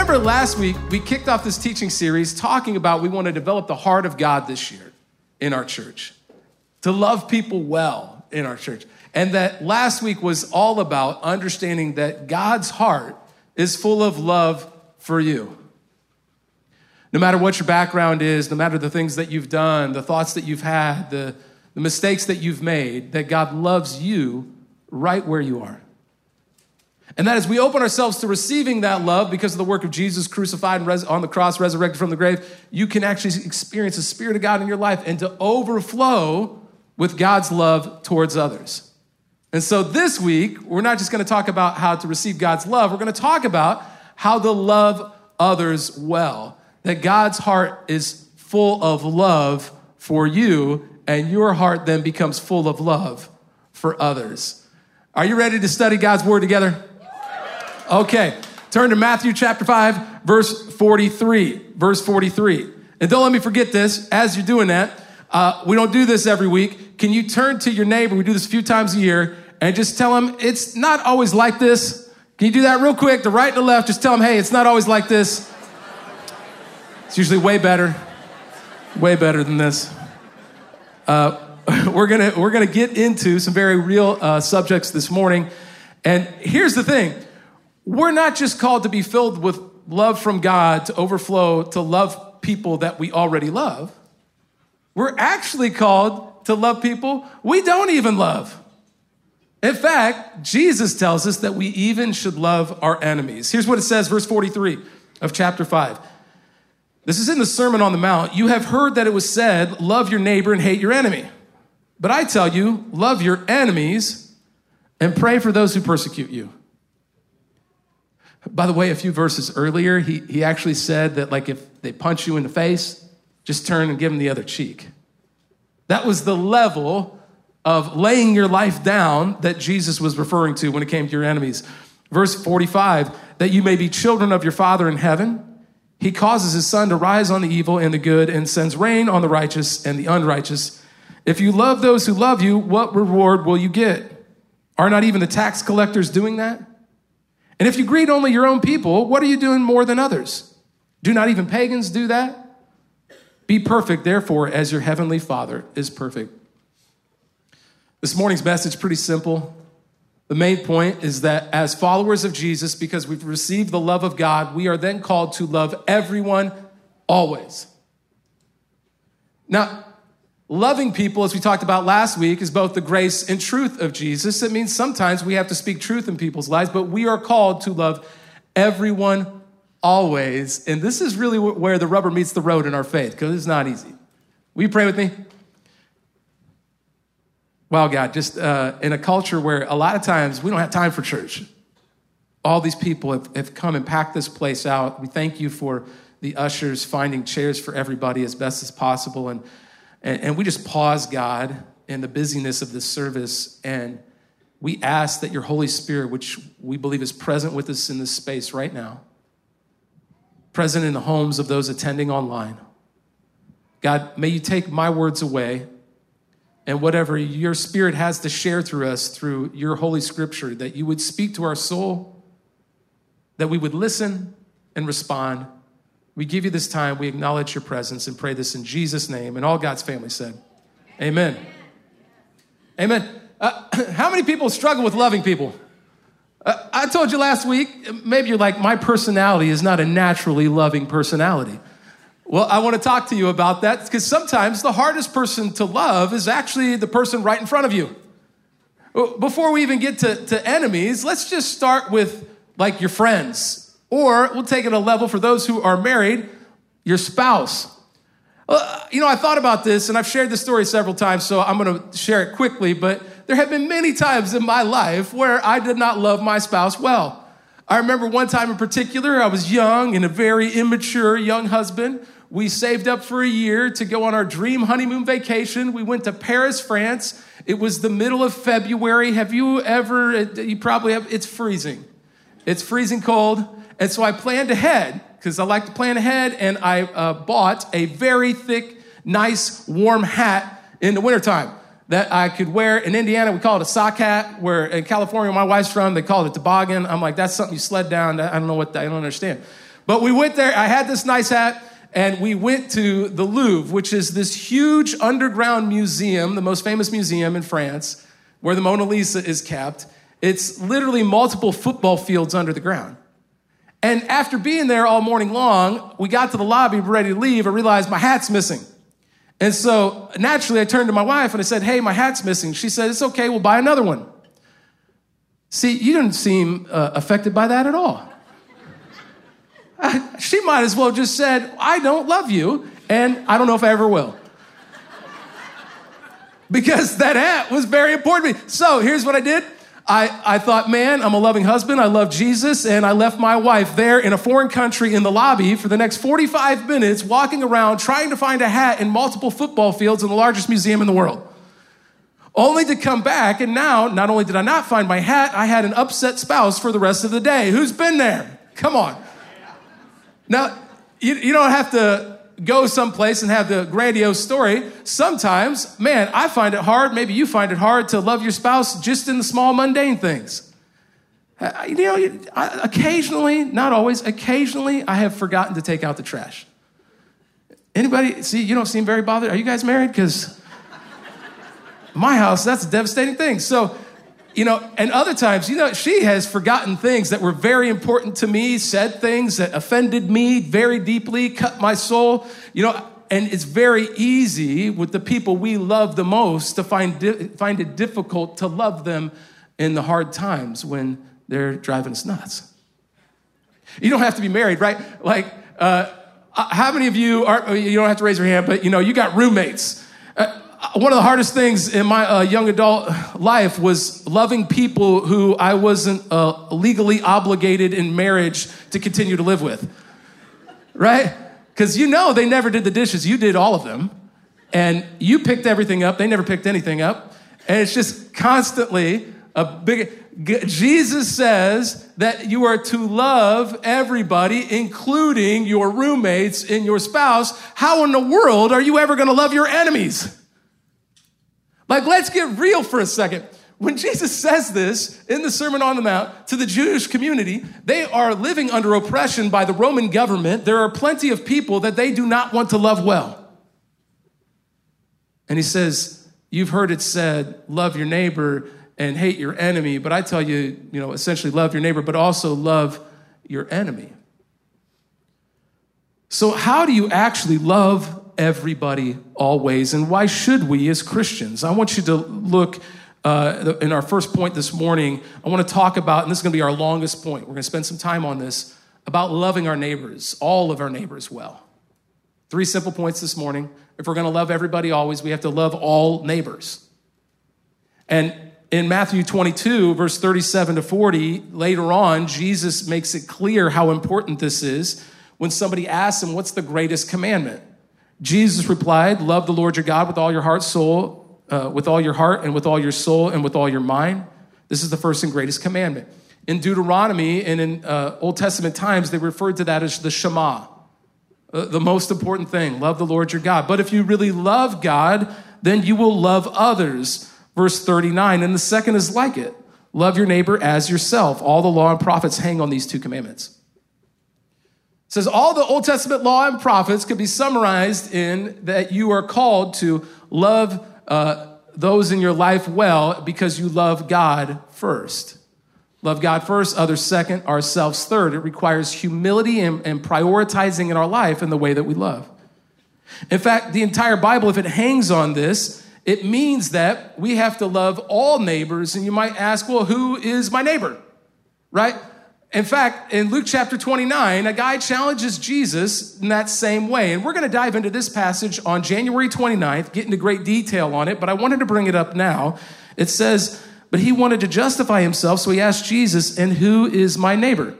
remember last week we kicked off this teaching series talking about we want to develop the heart of God this year in our church, to love people well in our church. And that last week was all about understanding that God's heart is full of love for you. No matter what your background is, no matter the things that you've done, the thoughts that you've had, the, the mistakes that you've made, that God loves you right where you are. And that as we open ourselves to receiving that love because of the work of Jesus crucified res- on the cross, resurrected from the grave, you can actually experience the Spirit of God in your life and to overflow with God's love towards others. And so this week, we're not just going to talk about how to receive God's love, we're going to talk about how to love others well. That God's heart is full of love for you, and your heart then becomes full of love for others. Are you ready to study God's word together? Okay, turn to Matthew chapter 5, verse 43. Verse 43. And don't let me forget this as you're doing that. Uh, we don't do this every week. Can you turn to your neighbor? We do this a few times a year and just tell him it's not always like this. Can you do that real quick? The right and the left, just tell him, hey, it's not always like this. It's usually way better, way better than this. Uh, we're gonna we're gonna get into some very real uh, subjects this morning, and here's the thing: we're not just called to be filled with love from God to overflow to love people that we already love. We're actually called to love people we don't even love. In fact, Jesus tells us that we even should love our enemies. Here's what it says, verse 43 of chapter 5. This is in the Sermon on the Mount. You have heard that it was said, Love your neighbor and hate your enemy. But I tell you, love your enemies and pray for those who persecute you. By the way, a few verses earlier, he, he actually said that, like, if they punch you in the face, just turn and give them the other cheek. That was the level of laying your life down that Jesus was referring to when it came to your enemies. Verse 45 that you may be children of your Father in heaven. He causes his sun to rise on the evil and the good and sends rain on the righteous and the unrighteous. If you love those who love you, what reward will you get? Are not even the tax collectors doing that? And if you greet only your own people, what are you doing more than others? Do not even pagans do that? Be perfect, therefore, as your heavenly Father is perfect. This morning's message pretty simple. The main point is that as followers of Jesus, because we've received the love of God, we are then called to love everyone always. Now, loving people, as we talked about last week, is both the grace and truth of Jesus. It means sometimes we have to speak truth in people's lives, but we are called to love everyone always. And this is really where the rubber meets the road in our faith, because it's not easy. Will you pray with me? Wow, God, just uh, in a culture where a lot of times we don't have time for church. All these people have, have come and packed this place out. We thank you for the ushers finding chairs for everybody as best as possible. And, and, and we just pause, God, in the busyness of this service. And we ask that your Holy Spirit, which we believe is present with us in this space right now, present in the homes of those attending online, God, may you take my words away and whatever your spirit has to share through us through your holy scripture, that you would speak to our soul, that we would listen and respond. We give you this time, we acknowledge your presence and pray this in Jesus' name. And all God's family said, Amen. Amen. Uh, how many people struggle with loving people? Uh, I told you last week, maybe you're like, my personality is not a naturally loving personality. Well, I want to talk to you about that because sometimes the hardest person to love is actually the person right in front of you. Before we even get to, to enemies, let's just start with like your friends. Or we'll take it a level for those who are married, your spouse. Uh, you know, I thought about this and I've shared this story several times, so I'm to share it quickly. But there have been many times in my life where I did not love my spouse well. I remember one time in particular, I was young and a very immature young husband we saved up for a year to go on our dream honeymoon vacation. We went to Paris, France. It was the middle of February. Have you ever, you probably have, it's freezing. It's freezing cold. And so I planned ahead because I like to plan ahead. And I uh, bought a very thick, nice, warm hat in the wintertime that I could wear. In Indiana, we call it a sock hat, where in California, my wife's from, they call it a toboggan. I'm like, that's something you sled down. I don't know what, that, I don't understand. But we went there. I had this nice hat, and we went to the Louvre, which is this huge underground museum, the most famous museum in France, where the Mona Lisa is kept. It's literally multiple football fields under the ground. And after being there all morning long, we got to the lobby, ready to leave. I realized my hat's missing. And so naturally, I turned to my wife and I said, Hey, my hat's missing. She said, It's okay, we'll buy another one. See, you didn't seem uh, affected by that at all. She might as well just said, I don't love you, and I don't know if I ever will. because that hat was very important to me. So here's what I did I, I thought, man, I'm a loving husband. I love Jesus. And I left my wife there in a foreign country in the lobby for the next 45 minutes, walking around trying to find a hat in multiple football fields in the largest museum in the world. Only to come back, and now, not only did I not find my hat, I had an upset spouse for the rest of the day. Who's been there? Come on. Now, you, you don't have to go someplace and have the grandiose story. Sometimes, man, I find it hard, maybe you find it hard to love your spouse just in the small mundane things. Uh, you know, occasionally, not always, occasionally I have forgotten to take out the trash. Anybody, see, you don't seem very bothered. Are you guys married? Because my house, that's a devastating thing. So, you know, and other times, you know, she has forgotten things that were very important to me, said things that offended me very deeply, cut my soul, you know, and it's very easy with the people we love the most to find, di- find it difficult to love them in the hard times when they're driving us nuts. You don't have to be married, right? Like, uh, how many of you are, you don't have to raise your hand, but you know, you got roommates. Uh, one of the hardest things in my uh, young adult life was loving people who I wasn't uh, legally obligated in marriage to continue to live with. Right? Because you know they never did the dishes, you did all of them. And you picked everything up, they never picked anything up. And it's just constantly a big. Jesus says that you are to love everybody, including your roommates and your spouse. How in the world are you ever going to love your enemies? Like, let's get real for a second. When Jesus says this in the Sermon on the Mount to the Jewish community, they are living under oppression by the Roman government. There are plenty of people that they do not want to love well. And he says, You've heard it said, love your neighbor and hate your enemy. But I tell you, you know, essentially love your neighbor, but also love your enemy. So, how do you actually love everybody always. And why should we as Christians? I want you to look uh, in our first point this morning. I want to talk about, and this is going to be our longest point. We're going to spend some time on this about loving our neighbors, all of our neighbors well. Three simple points this morning. If we're going to love everybody always, we have to love all neighbors. And in Matthew 22, verse 37 to 40, later on, Jesus makes it clear how important this is when somebody asks him, What's the greatest commandment? Jesus replied, Love the Lord your God with all your heart, soul, uh, with all your heart, and with all your soul, and with all your mind. This is the first and greatest commandment. In Deuteronomy and in uh, Old Testament times, they referred to that as the Shema, uh, the most important thing love the Lord your God. But if you really love God, then you will love others. Verse 39. And the second is like it love your neighbor as yourself. All the law and prophets hang on these two commandments says all the Old Testament law and prophets could be summarized in that you are called to love uh, those in your life well because you love God first. Love God first, others second, ourselves third. It requires humility and, and prioritizing in our life in the way that we love. In fact, the entire Bible, if it hangs on this, it means that we have to love all neighbors. And you might ask, well, who is my neighbor? Right? In fact, in Luke chapter 29, a guy challenges Jesus in that same way. And we're going to dive into this passage on January 29th, get into great detail on it, but I wanted to bring it up now. It says, But he wanted to justify himself, so he asked Jesus, And who is my neighbor?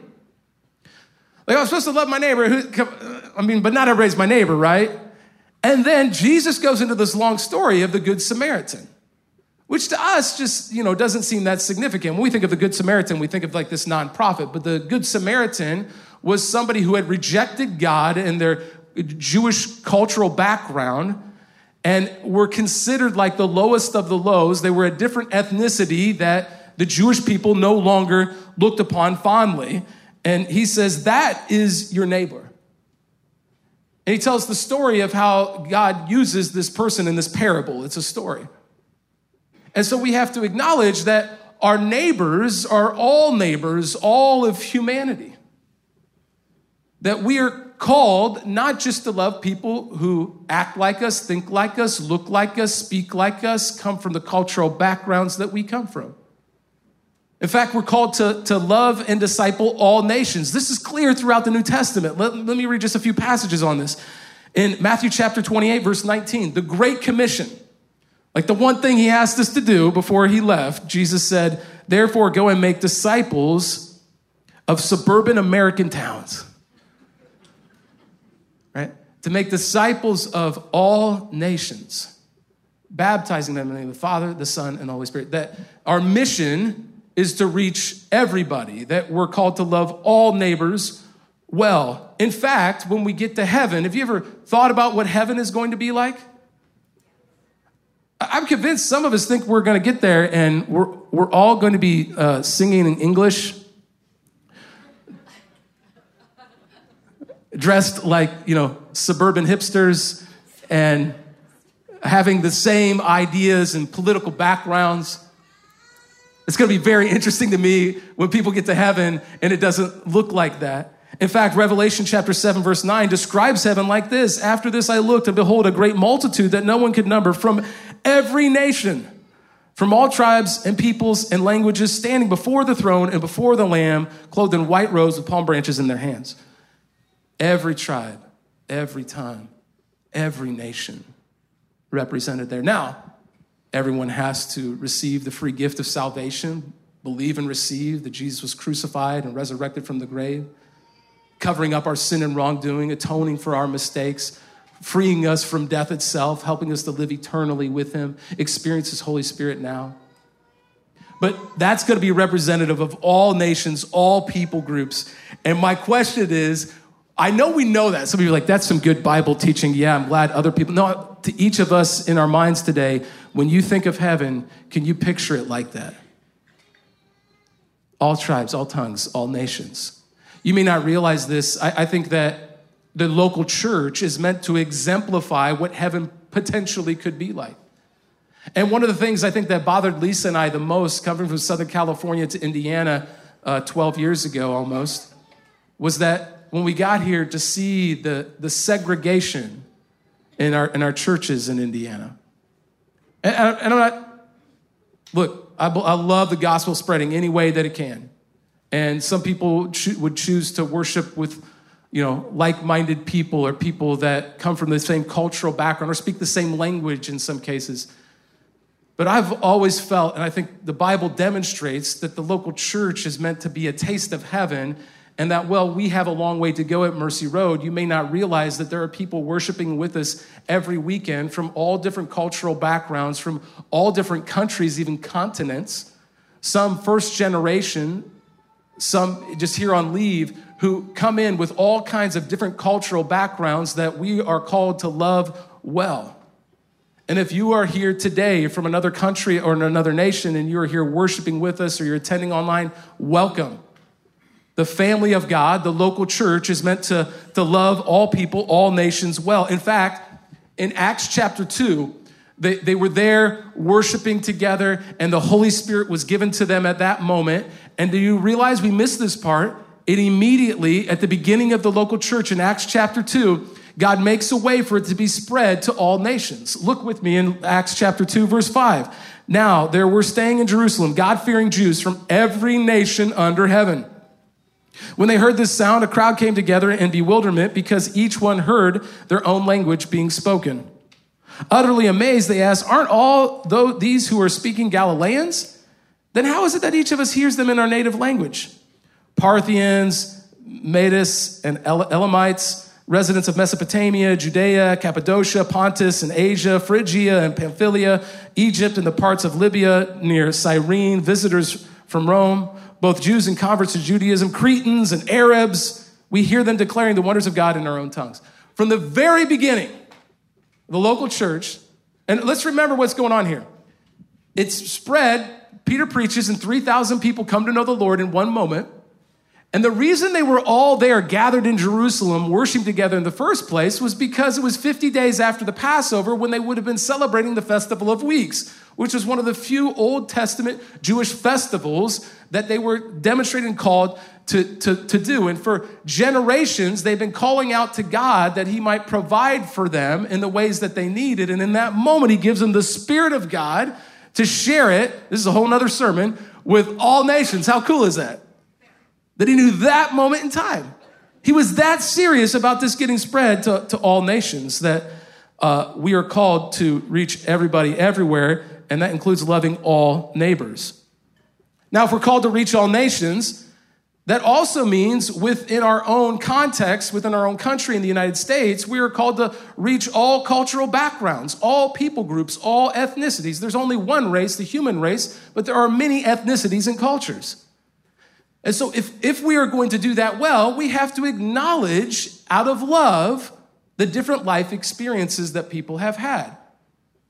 Like, I'm supposed to love my neighbor. Who, uh, I mean, but not everybody's my neighbor, right? And then Jesus goes into this long story of the Good Samaritan which to us just you know doesn't seem that significant when we think of the good samaritan we think of like this nonprofit but the good samaritan was somebody who had rejected god and their jewish cultural background and were considered like the lowest of the lows they were a different ethnicity that the jewish people no longer looked upon fondly And he says, That is your neighbor. And he tells the story of how God uses this person in this parable. It's a story. And so we have to acknowledge that our neighbors are all neighbors, all of humanity. That we are called not just to love people who act like us, think like us, look like us, speak like us, come from the cultural backgrounds that we come from. In fact, we're called to, to love and disciple all nations. This is clear throughout the New Testament. Let, let me read just a few passages on this. In Matthew chapter 28, verse 19, the Great Commission, like the one thing he asked us to do before he left, Jesus said, Therefore, go and make disciples of suburban American towns. Right? To make disciples of all nations, baptizing them in the name of the Father, the Son, and the Holy Spirit. That our mission is to reach everybody, that we're called to love all neighbors well. In fact, when we get to heaven, have you ever thought about what heaven is going to be like? I'm convinced some of us think we're going to get there and we're, we're all going to be uh, singing in English, dressed like, you know, suburban hipsters and having the same ideas and political backgrounds. It's going to be very interesting to me when people get to heaven and it doesn't look like that. In fact, Revelation chapter 7, verse 9 describes heaven like this After this I looked, and behold, a great multitude that no one could number from every nation, from all tribes and peoples and languages, standing before the throne and before the Lamb, clothed in white robes with palm branches in their hands. Every tribe, every time, every nation represented there. Now, Everyone has to receive the free gift of salvation, believe and receive that Jesus was crucified and resurrected from the grave, covering up our sin and wrongdoing, atoning for our mistakes, freeing us from death itself, helping us to live eternally with Him, experience His Holy Spirit now. But that's going to be representative of all nations, all people groups. And my question is I know we know that. Some of you are like, that's some good Bible teaching. Yeah, I'm glad other people. No, to each of us in our minds today, when you think of heaven, can you picture it like that? All tribes, all tongues, all nations. You may not realize this. I, I think that the local church is meant to exemplify what heaven potentially could be like. And one of the things I think that bothered Lisa and I the most, coming from Southern California to Indiana uh, 12 years ago almost, was that when we got here to see the, the segregation in our, in our churches in Indiana. And, and I'm not, look, I, I love the gospel spreading any way that it can. And some people cho- would choose to worship with, you know, like-minded people or people that come from the same cultural background or speak the same language in some cases. But I've always felt, and I think the Bible demonstrates, that the local church is meant to be a taste of heaven and that, well, we have a long way to go at Mercy Road. You may not realize that there are people worshiping with us every weekend from all different cultural backgrounds, from all different countries, even continents. Some first generation, some just here on leave, who come in with all kinds of different cultural backgrounds that we are called to love well. And if you are here today from another country or another nation and you're here worshiping with us or you're attending online, welcome. The family of God, the local church, is meant to, to love all people, all nations well. In fact, in Acts chapter 2, they, they were there worshiping together, and the Holy Spirit was given to them at that moment. And do you realize we missed this part? It immediately, at the beginning of the local church in Acts chapter 2, God makes a way for it to be spread to all nations. Look with me in Acts chapter 2, verse 5. Now, there were staying in Jerusalem God fearing Jews from every nation under heaven. When they heard this sound, a crowd came together in bewilderment because each one heard their own language being spoken. Utterly amazed, they asked, Aren't all these who are speaking Galileans? Then how is it that each of us hears them in our native language? Parthians, Medes, and Elamites, residents of Mesopotamia, Judea, Cappadocia, Pontus, and Asia, Phrygia and Pamphylia, Egypt, and the parts of Libya near Cyrene, visitors from Rome both Jews and converts to Judaism, Cretans and Arabs. We hear them declaring the wonders of God in our own tongues. From the very beginning, the local church, and let's remember what's going on here. It's spread, Peter preaches, and 3,000 people come to know the Lord in one moment. And the reason they were all there gathered in Jerusalem worshiping together in the first place was because it was 50 days after the Passover when they would have been celebrating the Festival of Weeks, which was one of the few Old Testament Jewish festivals that they were demonstrating called to, to, to do. And for generations, they've been calling out to God that He might provide for them in the ways that they needed. And in that moment, He gives them the Spirit of God to share it. This is a whole nother sermon with all nations. How cool is that? That he knew that moment in time. He was that serious about this getting spread to, to all nations that uh, we are called to reach everybody everywhere, and that includes loving all neighbors. Now, if we're called to reach all nations, that also means within our own context, within our own country in the United States, we are called to reach all cultural backgrounds, all people groups, all ethnicities. There's only one race, the human race, but there are many ethnicities and cultures. And so, if, if we are going to do that well, we have to acknowledge out of love the different life experiences that people have had.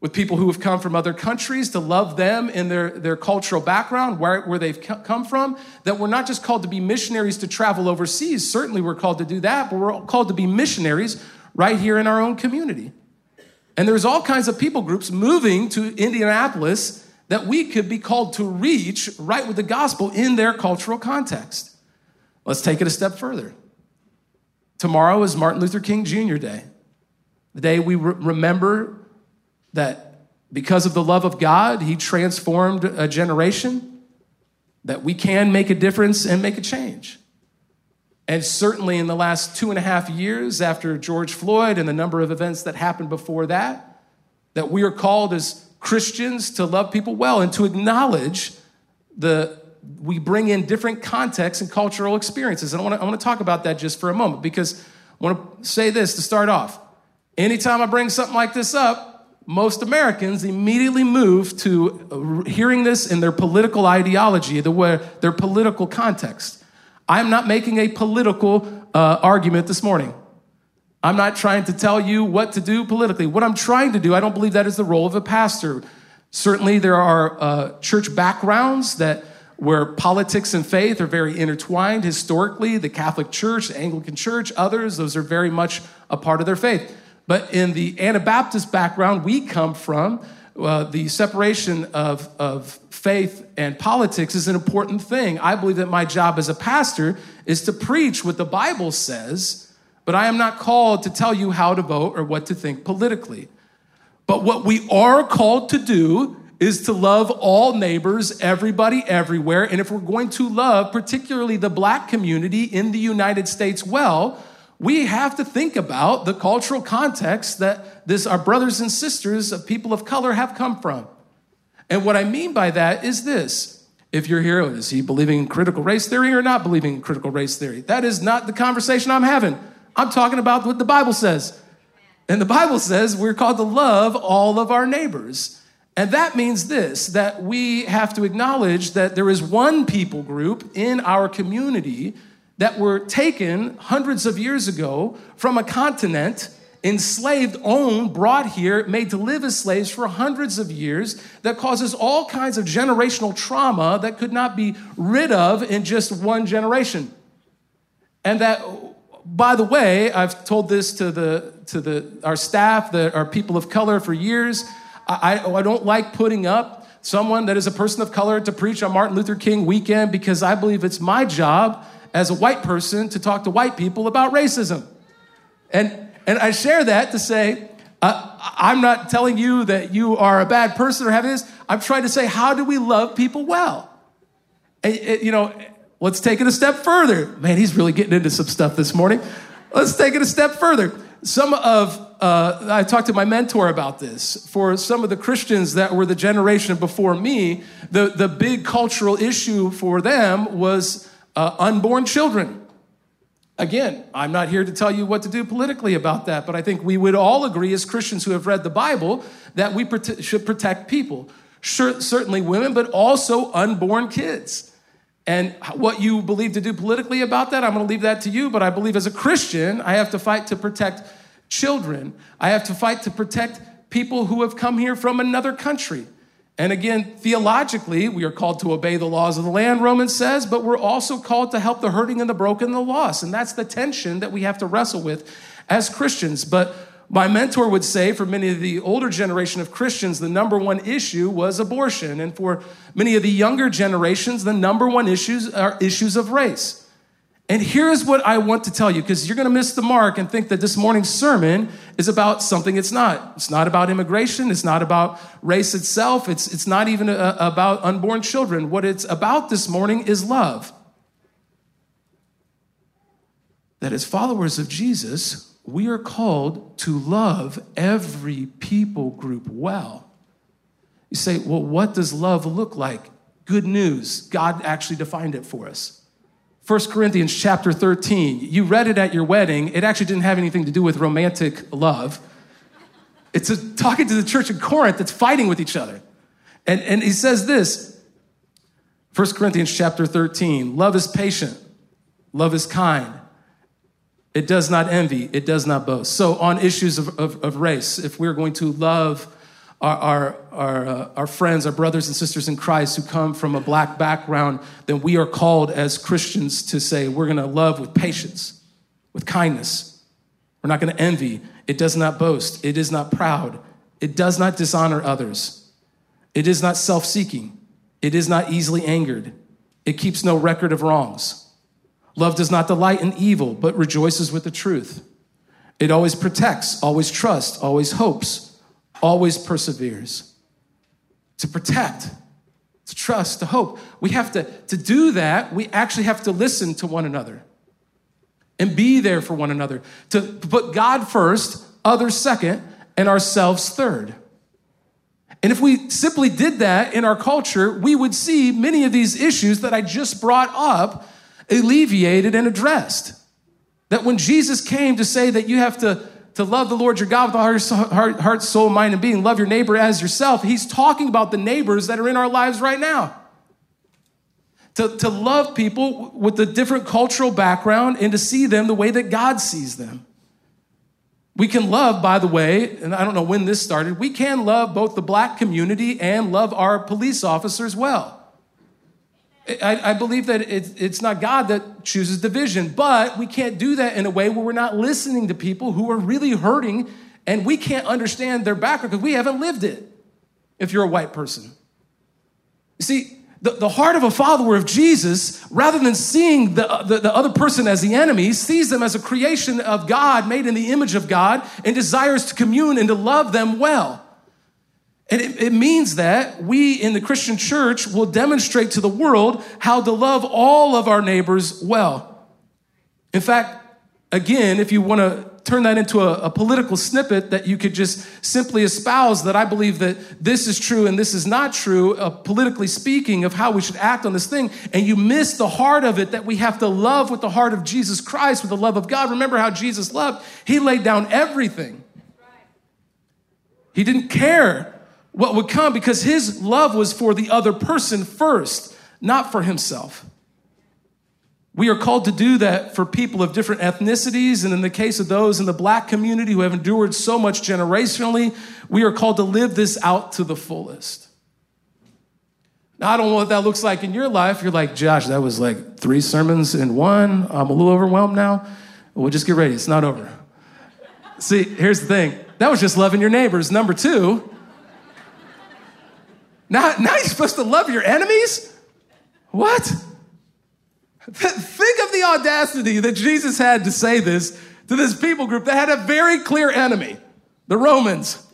With people who have come from other countries, to love them in their, their cultural background, where, where they've come from, that we're not just called to be missionaries to travel overseas. Certainly, we're called to do that, but we're called to be missionaries right here in our own community. And there's all kinds of people groups moving to Indianapolis that we could be called to reach right with the gospel in their cultural context. Let's take it a step further. Tomorrow is Martin Luther King Jr. Day, the day we re- remember that because of the love of God, he transformed a generation, that we can make a difference and make a change. And certainly in the last two and a half years after George Floyd and the number of events that happened before that, that we are called as Christians to love people well and to acknowledge the we bring in different contexts and cultural experiences. And I want to I want to talk about that just for a moment because I want to say this to start off. Anytime I bring something like this up, most Americans immediately move to hearing this in their political ideology, the way, their political context. I'm not making a political uh, argument this morning. I'm not trying to tell you what to do politically. What I'm trying to do, I don't believe that is the role of a pastor. Certainly, there are uh, church backgrounds that where politics and faith are very intertwined historically. The Catholic Church, the Anglican Church, others, those are very much a part of their faith. But in the Anabaptist background we come from, uh, the separation of, of faith and politics is an important thing. I believe that my job as a pastor is to preach what the Bible says but I am not called to tell you how to vote or what to think politically. But what we are called to do is to love all neighbors, everybody, everywhere. And if we're going to love particularly the black community in the United States well, we have to think about the cultural context that this our brothers and sisters of people of color have come from. And what I mean by that is this. If you're here, is he believing in critical race theory or not believing in critical race theory? That is not the conversation I'm having. I'm talking about what the Bible says. And the Bible says we're called to love all of our neighbors. And that means this that we have to acknowledge that there is one people group in our community that were taken hundreds of years ago from a continent, enslaved, owned, brought here, made to live as slaves for hundreds of years, that causes all kinds of generational trauma that could not be rid of in just one generation. And that by the way, I've told this to the to the our staff that are people of color for years. I, I don't like putting up someone that is a person of color to preach on Martin Luther King weekend because I believe it's my job as a white person to talk to white people about racism. And and I share that to say uh, I'm not telling you that you are a bad person or having this. I'm trying to say how do we love people well? And, you know, Let's take it a step further. Man, he's really getting into some stuff this morning. Let's take it a step further. Some of, uh, I talked to my mentor about this. For some of the Christians that were the generation before me, the, the big cultural issue for them was uh, unborn children. Again, I'm not here to tell you what to do politically about that, but I think we would all agree as Christians who have read the Bible that we prote- should protect people. Sure, certainly women, but also unborn kids. And what you believe to do politically about that, I'm going to leave that to you. But I believe as a Christian, I have to fight to protect children. I have to fight to protect people who have come here from another country. And again, theologically, we are called to obey the laws of the land, Romans says, but we're also called to help the hurting and the broken and the lost. And that's the tension that we have to wrestle with as Christians. But my mentor would say for many of the older generation of Christians, the number one issue was abortion. And for many of the younger generations, the number one issues are issues of race. And here's what I want to tell you, because you're going to miss the mark and think that this morning's sermon is about something it's not. It's not about immigration. It's not about race itself. It's, it's not even a, uh, about unborn children. What it's about this morning is love. That as followers of Jesus, we are called to love every people group well. You say, well, what does love look like? Good news. God actually defined it for us. 1 Corinthians chapter 13. You read it at your wedding. It actually didn't have anything to do with romantic love. It's a, talking to the church in Corinth that's fighting with each other. And, and he says this 1 Corinthians chapter 13 love is patient, love is kind. It does not envy. It does not boast. So, on issues of, of, of race, if we're going to love our, our, our, uh, our, friends, our brothers and sisters in Christ who come from a black background, then we are called as Christians to say we're going to love with patience, with kindness. We're not going to envy. It does not boast. It is not proud. It does not dishonor others. It is not self seeking. It is not easily angered. It keeps no record of wrongs. Love does not delight in evil, but rejoices with the truth. It always protects, always trusts, always hopes, always perseveres. To protect, to trust, to hope. We have to, to do that, we actually have to listen to one another and be there for one another. To put God first, others second, and ourselves third. And if we simply did that in our culture, we would see many of these issues that I just brought up alleviated and addressed. That when Jesus came to say that you have to, to love the Lord your God with all heart, heart, heart, soul, mind, and being, love your neighbor as yourself, he's talking about the neighbors that are in our lives right now. To, to love people with a different cultural background and to see them the way that God sees them. We can love, by the way, and I don't know when this started, we can love both the black community and love our police officers well. I, I believe that it's, it's not God that chooses division, but we can't do that in a way where we're not listening to people who are really hurting and we can't understand their background because we haven't lived it if you're a white person. You see, the, the heart of a follower of Jesus, rather than seeing the, the, the, other person as the enemy, sees them as a creation of God, made in the image of God, and desires to commune and to love them well. And it, it, means that we in the Christian church will demonstrate to the world how to love all of our neighbors well. In fact, again, if you want to turn that into a, a, political snippet that you could just simply espouse that I believe that this is true and this is not true, uh, politically speaking, of how we should act on this thing, and you miss the heart of it that we have to love with the heart of Jesus Christ, with the love of God. Remember how Jesus loved? He laid down everything. He didn't care what would come because his love was for the other person first, not for himself. We are called to do that for people of different ethnicities, and in the case of those in the black community who have endured so much generationally, we are called to live this out to the fullest. Now, I don't know what that looks like in your life. You're like, Josh, that was like three sermons in one. I'm a little overwhelmed now. Well, just get ready, it's not over. See, here's the thing that was just loving your neighbors. Number two, now, now you're supposed to love your enemies? What? Think of the audacity that Jesus had to say this to this people group that had a very clear enemy, the Romans.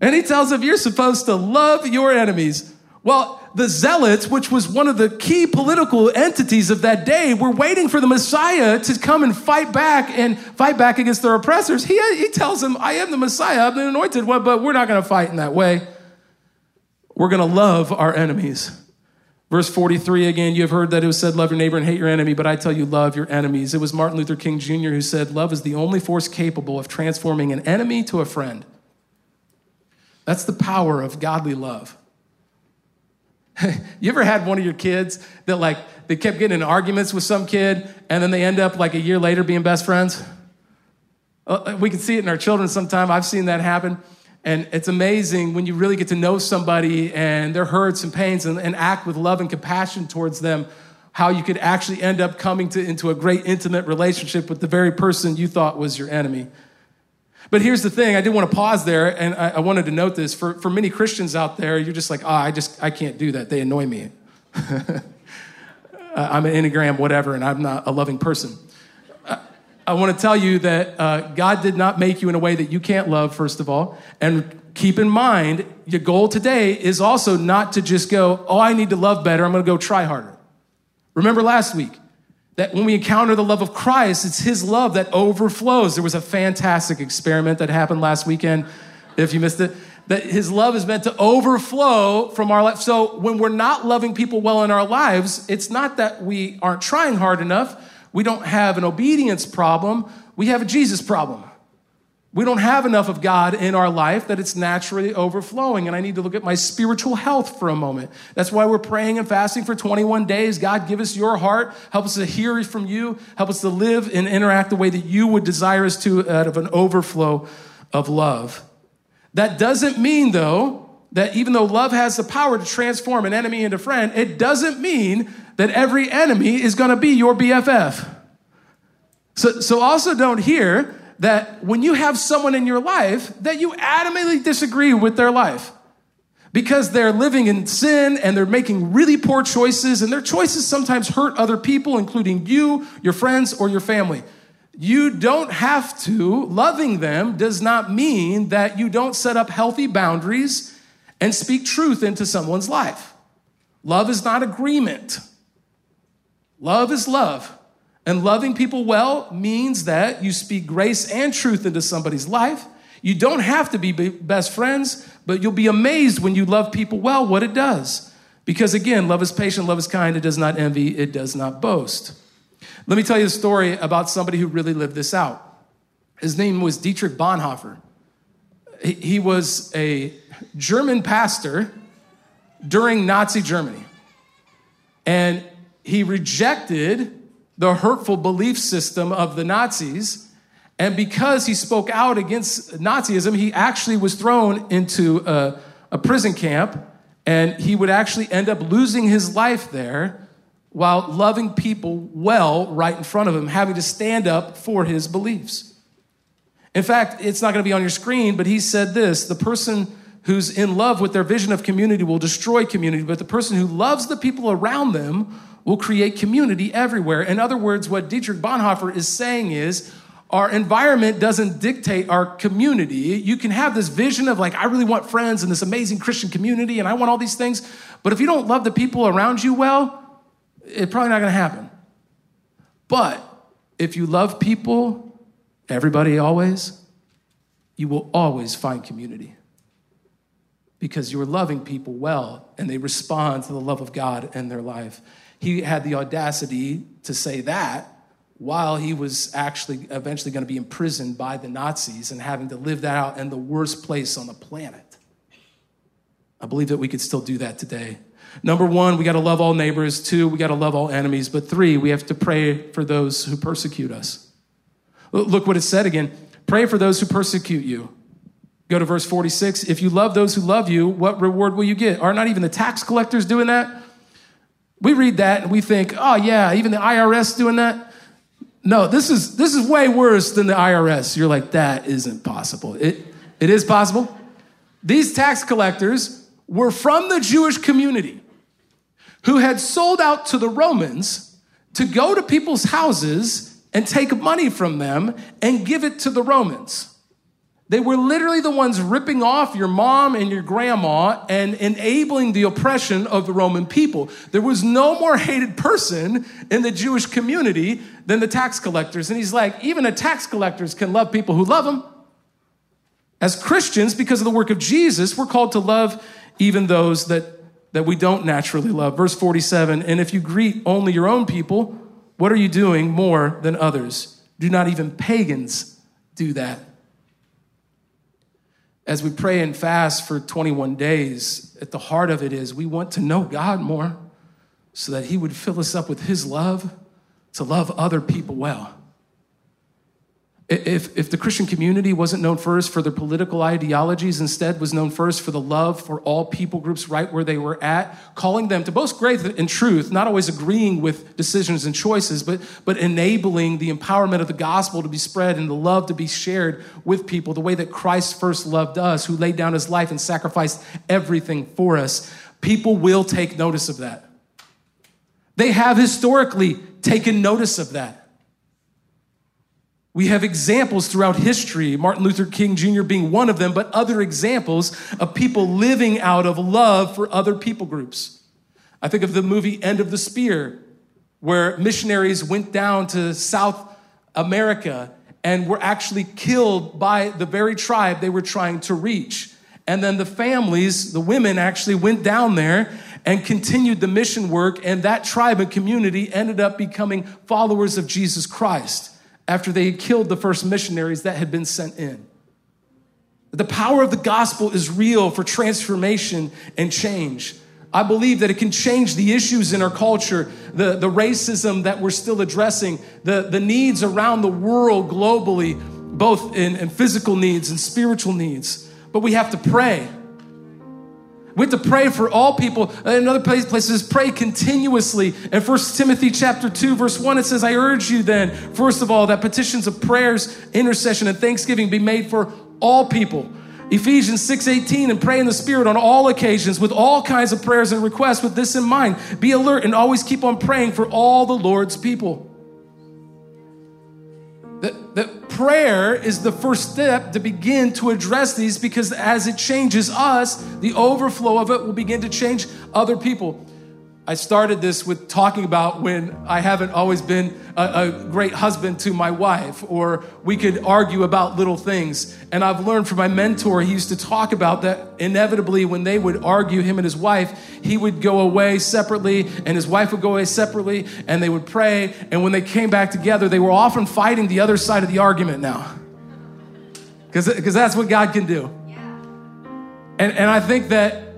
And he tells them, You're supposed to love your enemies. Well, the Zealots, which was one of the key political entities of that day, were waiting for the Messiah to come and fight back and fight back against their oppressors. He, he tells them, I am the Messiah, I'm the anointed one, but we're not going to fight in that way. We're going to love our enemies. Verse 43 again, you have heard that it was said, Love your neighbor and hate your enemy, but I tell you, love your enemies. It was Martin Luther King Jr. who said, Love is the only force capable of transforming an enemy to a friend. That's the power of godly love. you ever had one of your kids that, like, they kept getting in arguments with some kid and then they end up, like, a year later being best friends? Uh, we can see it in our children sometime. I've seen that happen. And it's amazing when you really get to know somebody and their hurts and pains and, and act with love and compassion towards them, how you could actually end up coming to, into a great intimate relationship with the very person you thought was your enemy. But here's the thing, I did want to pause there and I, I wanted to note this. For, for many Christians out there, you're just like, oh, I just, I can't do that. They annoy me. I'm an Enneagram, whatever, and I'm not a loving person. I want to tell you that uh, God did not make you in a way that you can't love, first of all. And keep in mind, your goal today is also not to just go, oh, I need to love better. I'm going to go try harder. Remember last week that when we encounter the love of Christ, it's His love that overflows. There was a fantastic experiment that happened last weekend, if you missed it, that His love is meant to overflow from our life. So when we're not loving people well in our lives, it's not that we aren't trying hard enough we don't have an obedience problem, we have a Jesus problem. We don't have enough of God in our life that it's naturally overflowing. And I need to look at my spiritual health for a moment. That's why we're praying and fasting for 21 days. God, give us your heart. Help us to hear from you. Help us to live and interact the way that you would desire us to out of an overflow of love. That doesn't mean, though, that even though love has the power to transform an enemy into friend, it doesn't mean that every enemy is going to be your BFF. So, so also don't hear that when you have someone in your life that you adamantly disagree with their life because they're living in sin and they're making really poor choices and their choices sometimes hurt other people including you your friends or your family you don't have to loving them does not mean that you don't set up healthy boundaries and speak truth into someone's life. Love is not agreement. Love is love. And loving people well means that you speak grace and truth into somebody's life. You don't have to be best friends, but you'll be amazed when you love people well what it does. Because again, love is patient, love is kind, it does not envy, it does not boast. Let me tell you a story about somebody who really lived this out. His name was Dietrich Bonhoeffer. He was a German pastor during Nazi Germany. And he rejected the hurtful belief system of the Nazis. And because he spoke out against Nazism, he actually was thrown into a, a prison camp. And he would actually end up losing his life there while loving people well right in front of him, having to stand up for his beliefs. In fact, it's not going to be on your screen, but he said this the person who's in love with their vision of community will destroy community, but the person who loves the people around them will create community everywhere. In other words, what Dietrich Bonhoeffer is saying is, our environment doesn't dictate our community. You can have this vision of like, I really want friends and this amazing Christian community and I want all these things. But if you don't love the people around you well, it's probably not gonna happen. But if you love people, everybody always, you will always find community because you're loving people well and they respond to the love of God in their life. He had the audacity to say that while he was actually eventually going to be imprisoned by the Nazis and having to live that out in the worst place on the planet. I believe that we could still do that today. Number one, we got to love all neighbors. Two, we got to love all enemies. But three, we have to pray for those who persecute us. Look what it said again pray for those who persecute you. Go to verse 46. If you love those who love you, what reward will you get? Are not even the tax collectors doing that? We read that and we think, oh, yeah, even the IRS doing that? No, this is, this is way worse than the IRS. You're like, that isn't possible. It, it is possible. These tax collectors were from the Jewish community who had sold out to the Romans to go to people's houses and take money from them and give it to the Romans. They were literally the ones ripping off your mom and your grandma and enabling the oppression of the Roman people. There was no more hated person in the Jewish community than the tax collectors. And he's like, even the tax collectors can love people who love them. As Christians, because of the work of Jesus, we're called to love even those that, that we don't naturally love. Verse 47 And if you greet only your own people, what are you doing more than others? Do not even pagans do that? As we pray and fast for 21 days, at the heart of it is we want to know God more so that He would fill us up with His love to love other people well. If, if the Christian community wasn't known first for their political ideologies, instead was known first for the love for all people groups right where they were at, calling them to both grace and truth, not always agreeing with decisions and choices, but, but enabling the empowerment of the gospel to be spread and the love to be shared with people the way that Christ first loved us, who laid down his life and sacrificed everything for us. People will take notice of that. They have historically taken notice of that. We have examples throughout history, Martin Luther King Jr. being one of them, but other examples of people living out of love for other people groups. I think of the movie End of the Spear, where missionaries went down to South America and were actually killed by the very tribe they were trying to reach. And then the families, the women actually went down there and continued the mission work, and that tribe and community ended up becoming followers of Jesus Christ after they had killed the first missionaries that had been sent in. The power of the gospel is real for transformation and change. I believe that it can change the issues in our culture, the, the racism that we're still addressing, the, the needs around the world globally, both in, in physical needs and spiritual needs. But we have to pray. We have to pray for all people. Uh, in other places, pray continuously. In 1 Timothy chapter 2, verse 1, it says, I urge you then, first of all, that petitions of prayers, intercession, and thanksgiving be made for all people. Ephesians 6:18 and pray in the spirit on all occasions with all kinds of prayers and requests with this in mind. Be alert and always keep on praying for all the Lord's people. Prayer is the first step to begin to address these because as it changes us, the overflow of it will begin to change other people. I started this with talking about when I haven't always been a, a, great husband to my wife, or we could argue about little things. And I've learned from my mentor, he used to talk about that inevitably when they would argue, him and his wife, he would go away separately, and his wife would go away separately, and they would pray. And when they came back together, they were often fighting the other side of the argument now. Because that's what God can do. Yeah. And, and I think that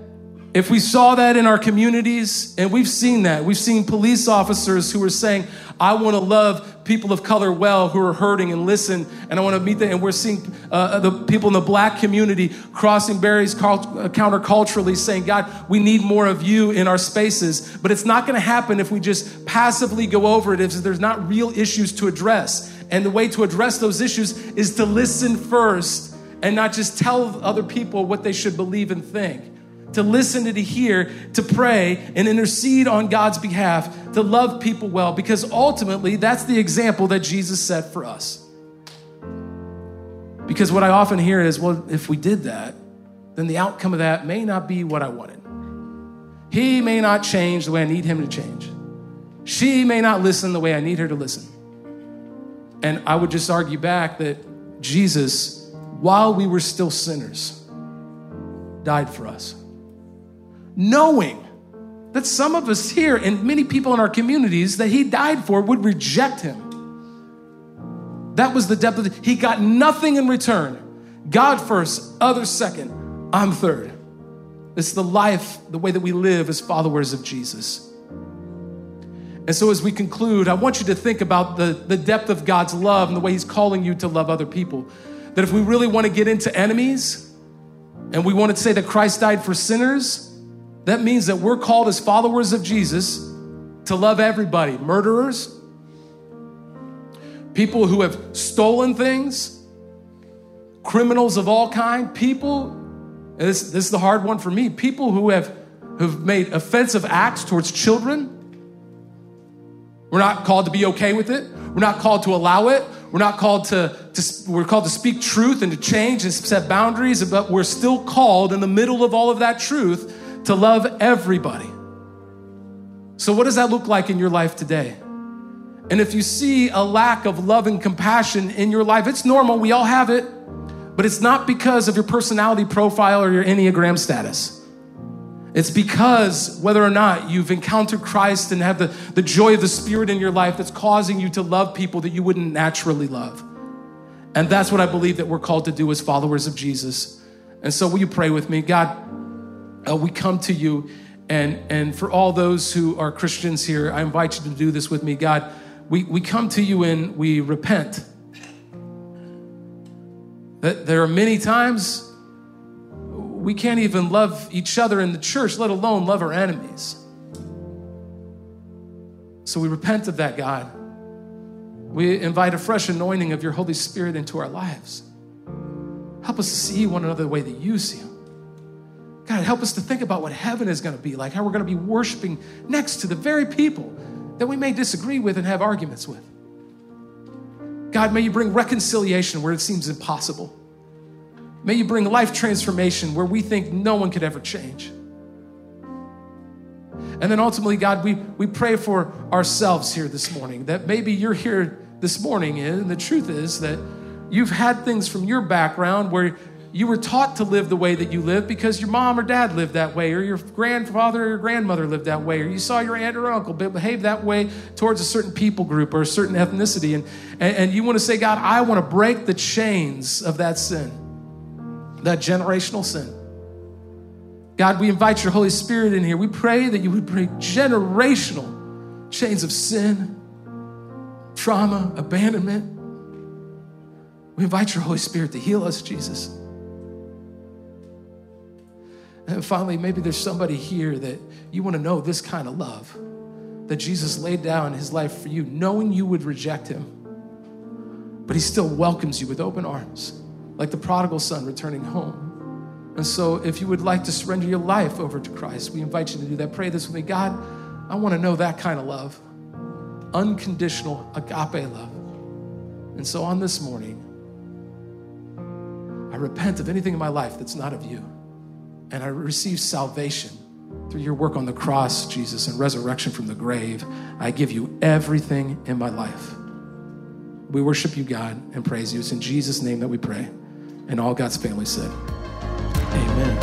if we saw that in our communities, and we've seen that, we've seen police officers who are saying, I want to love people of color well who are hurting and listen, and I want to meet them. And we're seeing uh, the people in the black community crossing barriers uh, counterculturally, saying, God, we need more of you in our spaces. But it's not going to happen if we just passively go over it, if there's not real issues to address. And the way to address those issues is to listen first and not just tell other people what they should believe and think to listen and to hear, to pray and intercede on God's behalf, to love people well, because ultimately that's the example that Jesus set for us. Because what I often hear is, well, if we did that, then the outcome of that may not be what I wanted. He may not change the way I need him to change. She may not listen the way I need her to listen. And I would just argue back that Jesus, while we were still sinners, died for us knowing that some of us here and many people in our communities that he died for would reject him. That was the depth of it. He got nothing in return. God first, others second, I'm third. It's the life, the way that we live as followers of Jesus. And so, as we conclude, I want you to think about the, the depth of God's love and the way He's calling you to love other people. That if we really want to get into enemies and we want to say that Christ died for sinners, that means that we're called as followers of Jesus to love everybody murderers, people who have stolen things, criminals of all kind, people, this, this is the hard one for me, people who have who've made offensive acts towards children. We're not called to be okay with it. We're not called to allow it. We're not called to, to we're called to speak truth and to change and set boundaries, but we're still called in the middle of all of that truth to love everybody. So, what does that look like in your life today? And if you see a lack of love and compassion in your life, it's normal, we all have it, but it's not because of your personality profile or your Enneagram status. It's because whether or not you've encountered Christ and have the, the joy of the Spirit in your life that's causing you to love people that you wouldn't naturally love. And that's what I believe that we're called to do as followers of Jesus. And so, will you pray with me? God, uh, we come to you. And, and for all those who are Christians here, I invite you to do this with me. God, we, we come to you and we repent. That there are many times we can't even love each other in the church, let alone love our enemies. So we repent of that, God. We invite a fresh anointing of your Holy Spirit into our lives. Help us to see one another the way that you see them. God, help us to think about what heaven is going to be like, how we're going to be worshiping next to the very people that we may disagree with and have arguments with. God, may you bring reconciliation where it seems impossible. May you bring life transformation where we think no one could ever change. And then ultimately, God, we, we pray for ourselves here this morning that maybe you're here this morning, and the truth is that you've had things from your background where you were taught to live the way that you live because your mom or dad lived that way, or your grandfather or your grandmother lived that way, or you saw your aunt or uncle behave that way towards a certain people group or a certain ethnicity. And, and, and you want to say, God, I want to break the chains of that sin, that generational sin. God, we invite your Holy Spirit in here. We pray that you would break generational chains of sin, trauma, abandonment. We invite your Holy Spirit to heal us, Jesus. And finally, maybe there's somebody here that you want to know this kind of love that Jesus laid down his life for you, knowing you would reject him. But he still welcomes you with open arms, like the prodigal son returning home. And so, if you would like to surrender your life over to Christ, we invite you to do that. Pray this with me God, I want to know that kind of love unconditional agape love. And so, on this morning, I repent of anything in my life that's not of you and I receive salvation through your work on the cross, Jesus, and resurrection from the grave. I give you everything in my life. We worship you, God, and praise you. It's in Jesus' name that we pray. And all God's family said, Amen.